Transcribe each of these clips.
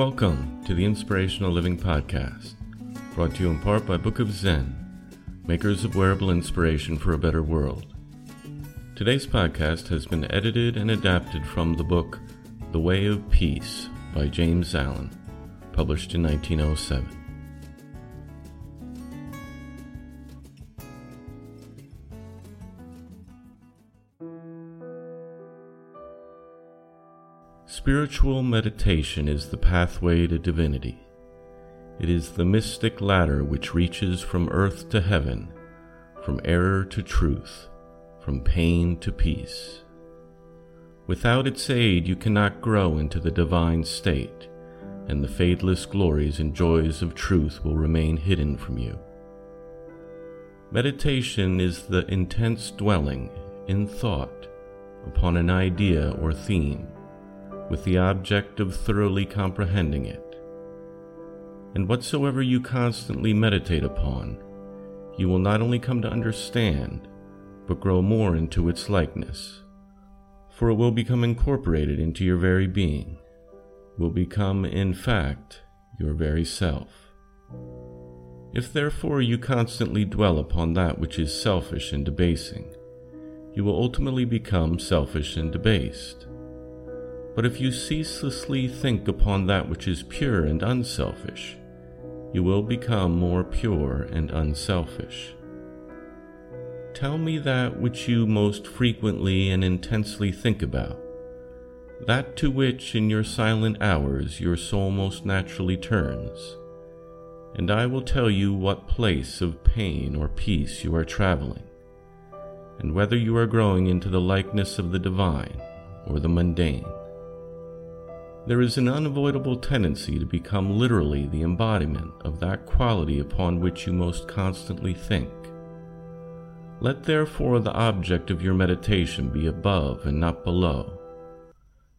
Welcome to the Inspirational Living Podcast, brought to you in part by Book of Zen, makers of wearable inspiration for a better world. Today's podcast has been edited and adapted from the book The Way of Peace by James Allen, published in 1907. Spiritual meditation is the pathway to divinity. It is the mystic ladder which reaches from earth to heaven, from error to truth, from pain to peace. Without its aid, you cannot grow into the divine state, and the fadeless glories and joys of truth will remain hidden from you. Meditation is the intense dwelling in thought upon an idea or theme with the object of thoroughly comprehending it. And whatsoever you constantly meditate upon, you will not only come to understand, but grow more into its likeness. For it will become incorporated into your very being, will become, in fact, your very self. If therefore you constantly dwell upon that which is selfish and debasing, you will ultimately become selfish and debased. But if you ceaselessly think upon that which is pure and unselfish, you will become more pure and unselfish. Tell me that which you most frequently and intensely think about, that to which in your silent hours your soul most naturally turns, and I will tell you what place of pain or peace you are traveling, and whether you are growing into the likeness of the divine or the mundane. There is an unavoidable tendency to become literally the embodiment of that quality upon which you most constantly think. Let therefore the object of your meditation be above and not below,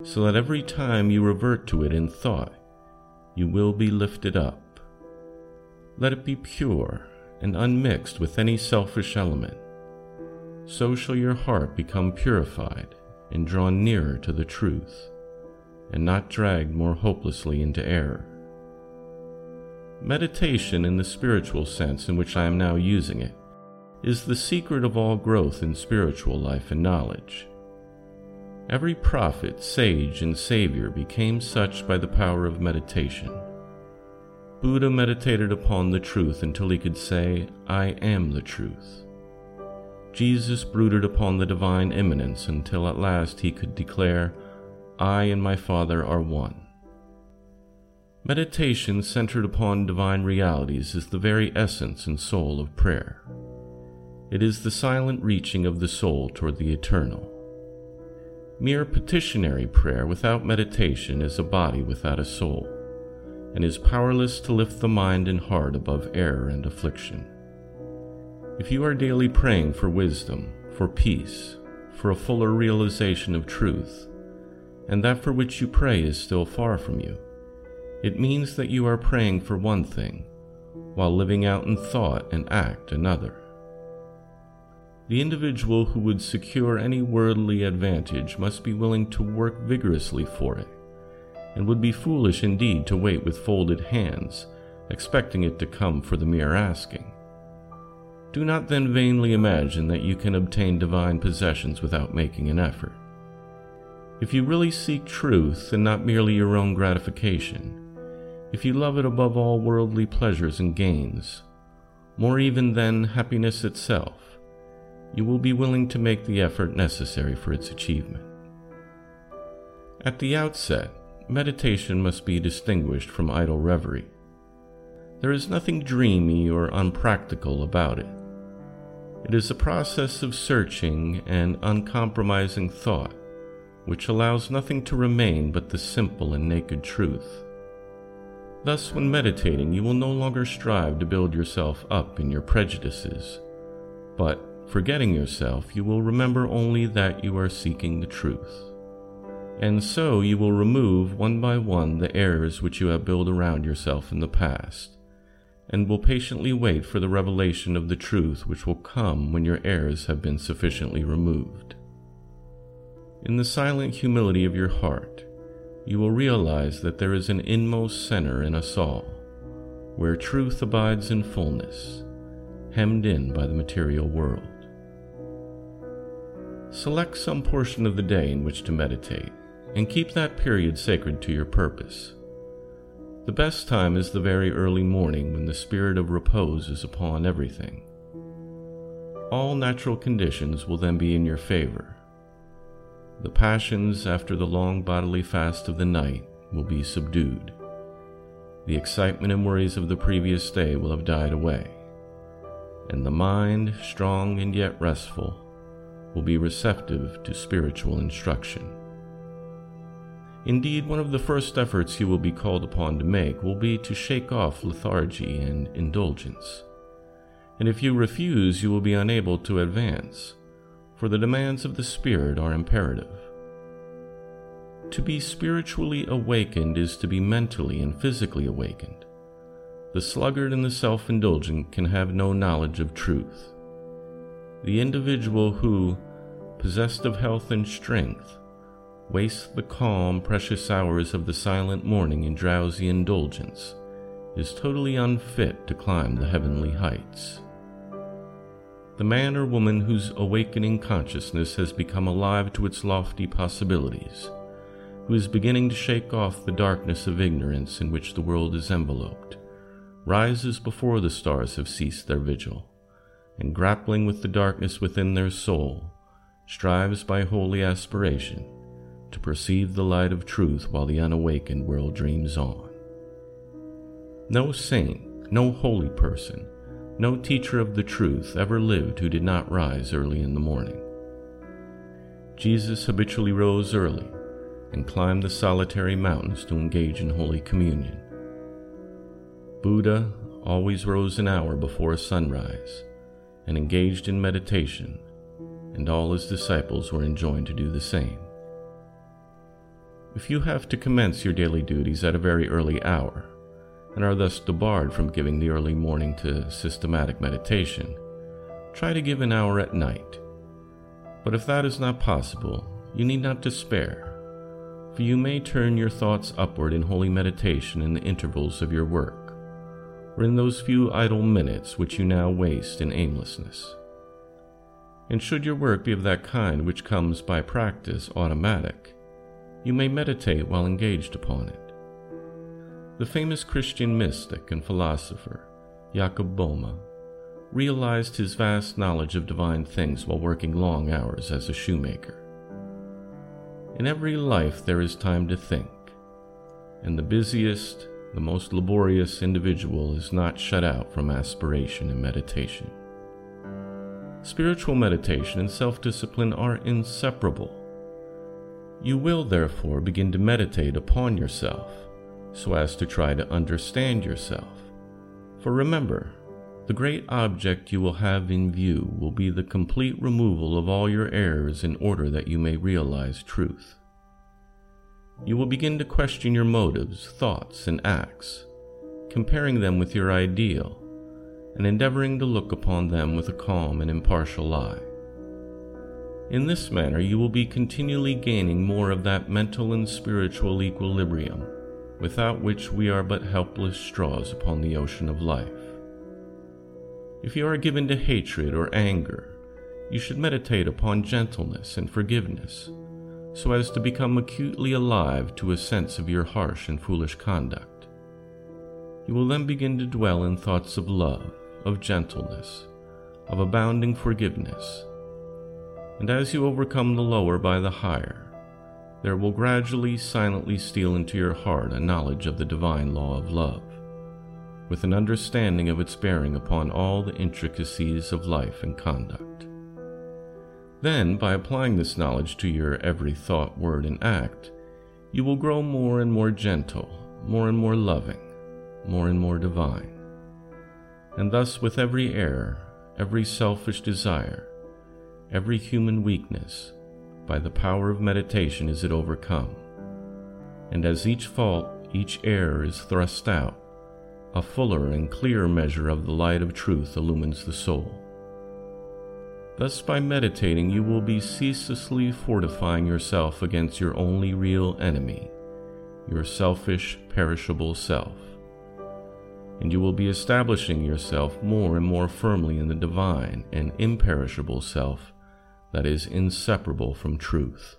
so that every time you revert to it in thought, you will be lifted up. Let it be pure and unmixed with any selfish element. So shall your heart become purified and drawn nearer to the truth and not dragged more hopelessly into error. Meditation, in the spiritual sense in which I am now using it, is the secret of all growth in spiritual life and knowledge. Every prophet, sage, and savior became such by the power of meditation. Buddha meditated upon the truth until he could say, I am the truth. Jesus brooded upon the divine immanence until at last he could declare, I and my Father are one. Meditation centered upon divine realities is the very essence and soul of prayer. It is the silent reaching of the soul toward the eternal. Mere petitionary prayer without meditation is a body without a soul, and is powerless to lift the mind and heart above error and affliction. If you are daily praying for wisdom, for peace, for a fuller realization of truth, and that for which you pray is still far from you, it means that you are praying for one thing, while living out in thought and act another. The individual who would secure any worldly advantage must be willing to work vigorously for it, and would be foolish indeed to wait with folded hands, expecting it to come for the mere asking. Do not then vainly imagine that you can obtain divine possessions without making an effort. If you really seek truth and not merely your own gratification, if you love it above all worldly pleasures and gains, more even than happiness itself, you will be willing to make the effort necessary for its achievement. At the outset, meditation must be distinguished from idle reverie. There is nothing dreamy or unpractical about it. It is a process of searching and uncompromising thought, which allows nothing to remain but the simple and naked truth. Thus, when meditating, you will no longer strive to build yourself up in your prejudices, but, forgetting yourself, you will remember only that you are seeking the truth. And so you will remove one by one the errors which you have built around yourself in the past, and will patiently wait for the revelation of the truth which will come when your errors have been sufficiently removed. In the silent humility of your heart, you will realize that there is an inmost center in us all, where truth abides in fullness, hemmed in by the material world. Select some portion of the day in which to meditate, and keep that period sacred to your purpose. The best time is the very early morning when the spirit of repose is upon everything. All natural conditions will then be in your favor. The passions after the long bodily fast of the night will be subdued. The excitement and worries of the previous day will have died away, and the mind, strong and yet restful, will be receptive to spiritual instruction. Indeed, one of the first efforts you will be called upon to make will be to shake off lethargy and indulgence. And if you refuse, you will be unable to advance, for the demands of the Spirit are imperative. To be spiritually awakened is to be mentally and physically awakened. The sluggard and the self indulgent can have no knowledge of truth. The individual who, possessed of health and strength, wastes the calm, precious hours of the silent morning in drowsy indulgence, is totally unfit to climb the heavenly heights. The man or woman whose awakening consciousness has become alive to its lofty possibilities, who is beginning to shake off the darkness of ignorance in which the world is enveloped, rises before the stars have ceased their vigil, and grappling with the darkness within their soul, strives by holy aspiration to perceive the light of truth while the unawakened world dreams on. No saint, no holy person, no teacher of the truth ever lived who did not rise early in the morning. Jesus habitually rose early and climbed the solitary mountains to engage in Holy Communion. Buddha always rose an hour before sunrise and engaged in meditation, and all his disciples were enjoined to do the same. If you have to commence your daily duties at a very early hour, and are thus debarred from giving the early morning to systematic meditation, try to give an hour at night. But if that is not possible, you need not despair, for you may turn your thoughts upward in holy meditation in the intervals of your work, or in those few idle minutes which you now waste in aimlessness. And should your work be of that kind which comes by practice automatic, you may meditate while engaged upon it. The famous Christian mystic and philosopher, Jakob Boehme, realized his vast knowledge of divine things while working long hours as a shoemaker. In every life there is time to think, and the busiest, the most laborious individual is not shut out from aspiration and meditation. Spiritual meditation and self discipline are inseparable you will therefore begin to meditate upon yourself so as to try to understand yourself. For remember, the great object you will have in view will be the complete removal of all your errors in order that you may realize truth. you will begin to question your motives, thoughts, and acts, comparing them with your ideal, and endeavoring to look upon them with a calm and impartial eye. In this manner, you will be continually gaining more of that mental and spiritual equilibrium, without which we are but helpless straws upon the ocean of life. If you are given to hatred or anger, you should meditate upon gentleness and forgiveness, so as to become acutely alive to a sense of your harsh and foolish conduct. You will then begin to dwell in thoughts of love, of gentleness, of abounding forgiveness and as you overcome the lower by the higher, there will gradually silently steal into your heart a knowledge of the divine law of love, with an understanding of its bearing upon all the intricacies of life and conduct. Then, by applying this knowledge to your every thought, word, and act, you will grow more and more gentle, more and more loving, more and more divine. And thus, with every error, every selfish desire, every human weakness, by the power of meditation is it overcome. And as each fault, each error is thrust out, a fuller and clearer measure of the light of truth illumines the soul. Thus, by meditating, you will be ceaselessly fortifying yourself against your only real enemy, your selfish, perishable self. And you will be establishing yourself more and more firmly in the divine and imperishable self that is inseparable from truth.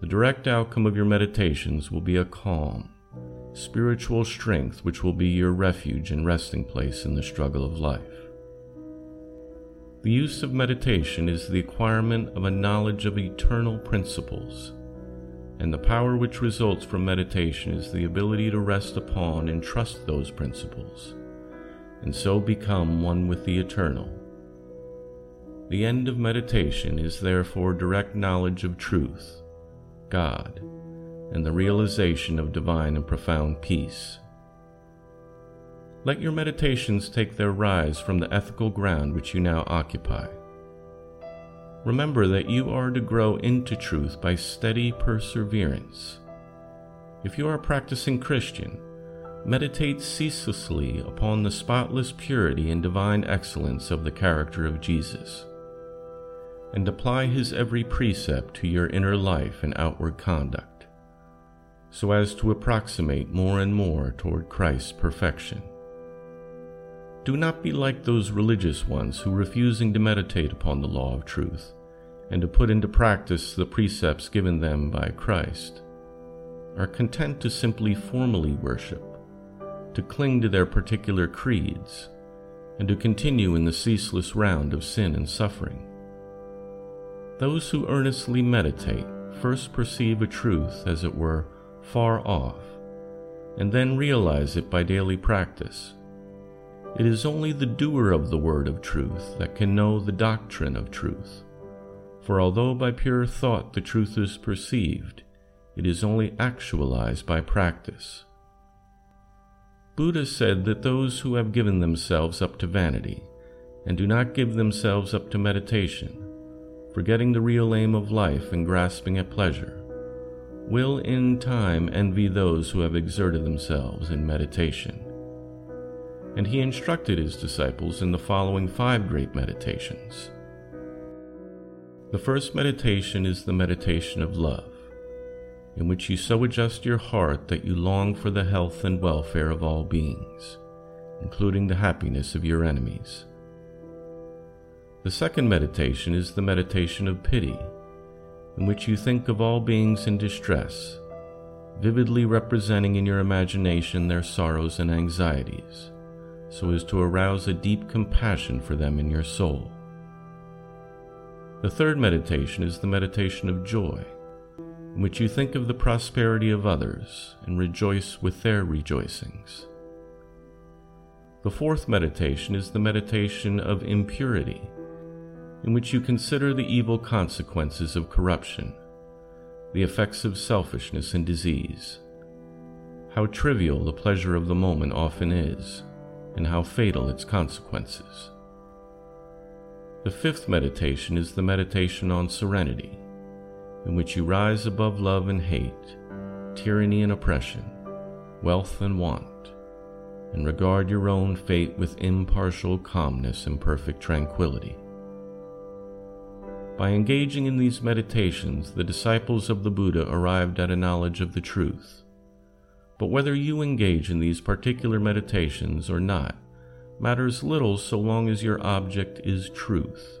The direct outcome of your meditations will be a calm, spiritual strength which will be your refuge and resting place in the struggle of life. The use of meditation is the acquirement of a knowledge of eternal principles, and the power which results from meditation is the ability to rest upon and trust those principles, and so become one with the eternal the end of meditation is therefore direct knowledge of truth, God, and the realization of divine and profound peace. Let your meditations take their rise from the ethical ground which you now occupy. Remember that you are to grow into truth by steady perseverance. If you are a practicing Christian, meditate ceaselessly upon the spotless purity and divine excellence of the character of Jesus and apply his every precept to your inner life and outward conduct, so as to approximate more and more toward Christ's perfection. Do not be like those religious ones who, refusing to meditate upon the law of truth and to put into practice the precepts given them by Christ, are content to simply formally worship, to cling to their particular creeds, and to continue in the ceaseless round of sin and suffering. Those who earnestly meditate first perceive a truth, as it were, far off, and then realize it by daily practice. It is only the doer of the word of truth that can know the doctrine of truth. For although by pure thought the truth is perceived, it is only actualized by practice. Buddha said that those who have given themselves up to vanity and do not give themselves up to meditation forgetting the real aim of life and grasping at pleasure, will in time envy those who have exerted themselves in meditation. And he instructed his disciples in the following five great meditations. The first meditation is the meditation of love, in which you so adjust your heart that you long for the health and welfare of all beings, including the happiness of your enemies. The second meditation is the meditation of pity, in which you think of all beings in distress, vividly representing in your imagination their sorrows and anxieties, so as to arouse a deep compassion for them in your soul. The third meditation is the meditation of joy, in which you think of the prosperity of others and rejoice with their rejoicings. The fourth meditation is the meditation of impurity, in which you consider the evil consequences of corruption, the effects of selfishness and disease, how trivial the pleasure of the moment often is, and how fatal its consequences. The fifth meditation is the meditation on serenity, in which you rise above love and hate, tyranny and oppression, wealth and want, and regard your own fate with impartial calmness and perfect tranquility. By engaging in these meditations, the disciples of the Buddha arrived at a knowledge of the truth. But whether you engage in these particular meditations or not matters little so long as your object is truth,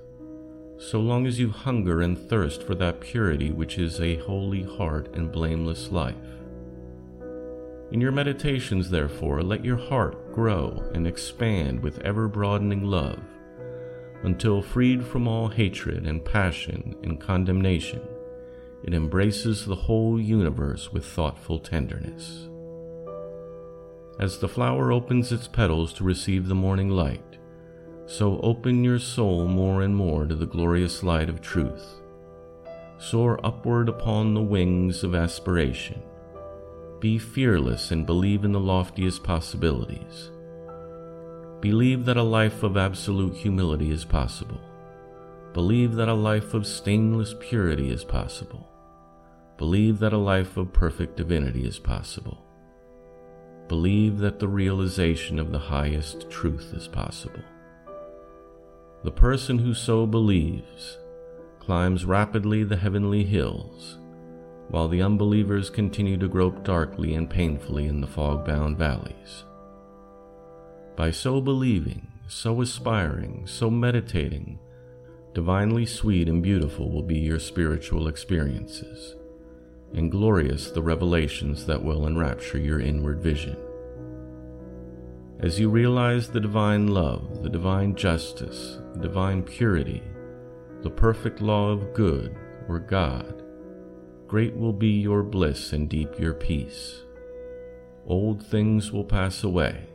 so long as you hunger and thirst for that purity which is a holy heart and blameless life. In your meditations, therefore, let your heart grow and expand with ever broadening love, until freed from all hatred and passion and condemnation, it embraces the whole universe with thoughtful tenderness. As the flower opens its petals to receive the morning light, so open your soul more and more to the glorious light of truth. Soar upward upon the wings of aspiration be fearless and believe in the loftiest possibilities. Believe that a life of absolute humility is possible. Believe that a life of stainless purity is possible. Believe that a life of perfect divinity is possible. Believe that the realization of the highest truth is possible. The person who so believes climbs rapidly the heavenly hills while the unbelievers continue to grope darkly and painfully in the fog bound valleys. By so believing, so aspiring, so meditating, divinely sweet and beautiful will be your spiritual experiences, and glorious the revelations that will enrapture your inward vision. As you realize the divine love, the divine justice, the divine purity, the perfect law of good, or God, Great will be your bliss and deep your peace. Old things will pass away,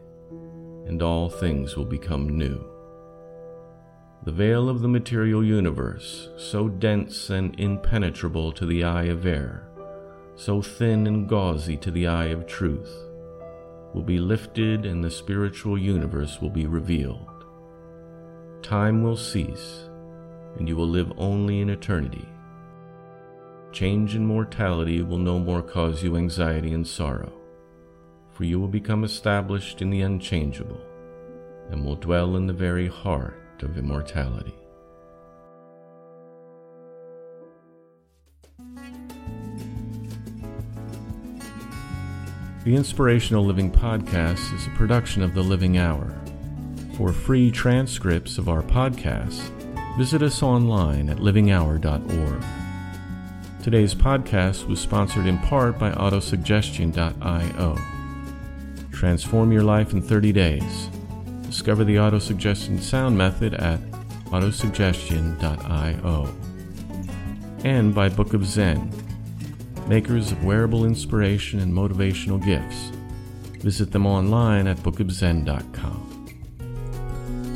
and all things will become new. The veil of the material universe, so dense and impenetrable to the eye of air, so thin and gauzy to the eye of truth, will be lifted and the spiritual universe will be revealed. Time will cease, and you will live only in eternity change and mortality will no more cause you anxiety and sorrow, for you will become established in the unchangeable and will dwell in the very heart of immortality. The Inspirational Living Podcast is a production of The Living Hour. For free transcripts of our podcasts, visit us online at livinghour.org. Today's podcast was sponsored in part by Autosuggestion.io. Transform your life in 30 days. Discover the autosuggestion sound method at autosuggestion.io. And by Book of Zen, makers of wearable inspiration and motivational gifts. Visit them online at bookofzen.com.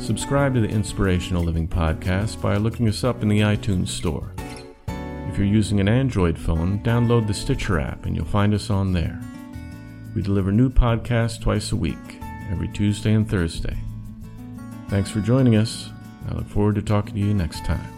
Subscribe to the Inspirational Living Podcast by looking us up in the iTunes Store. If you're using an Android phone, download the Stitcher app and you'll find us on there. We deliver new podcasts twice a week, every Tuesday and Thursday. Thanks for joining us. I look forward to talking to you next time.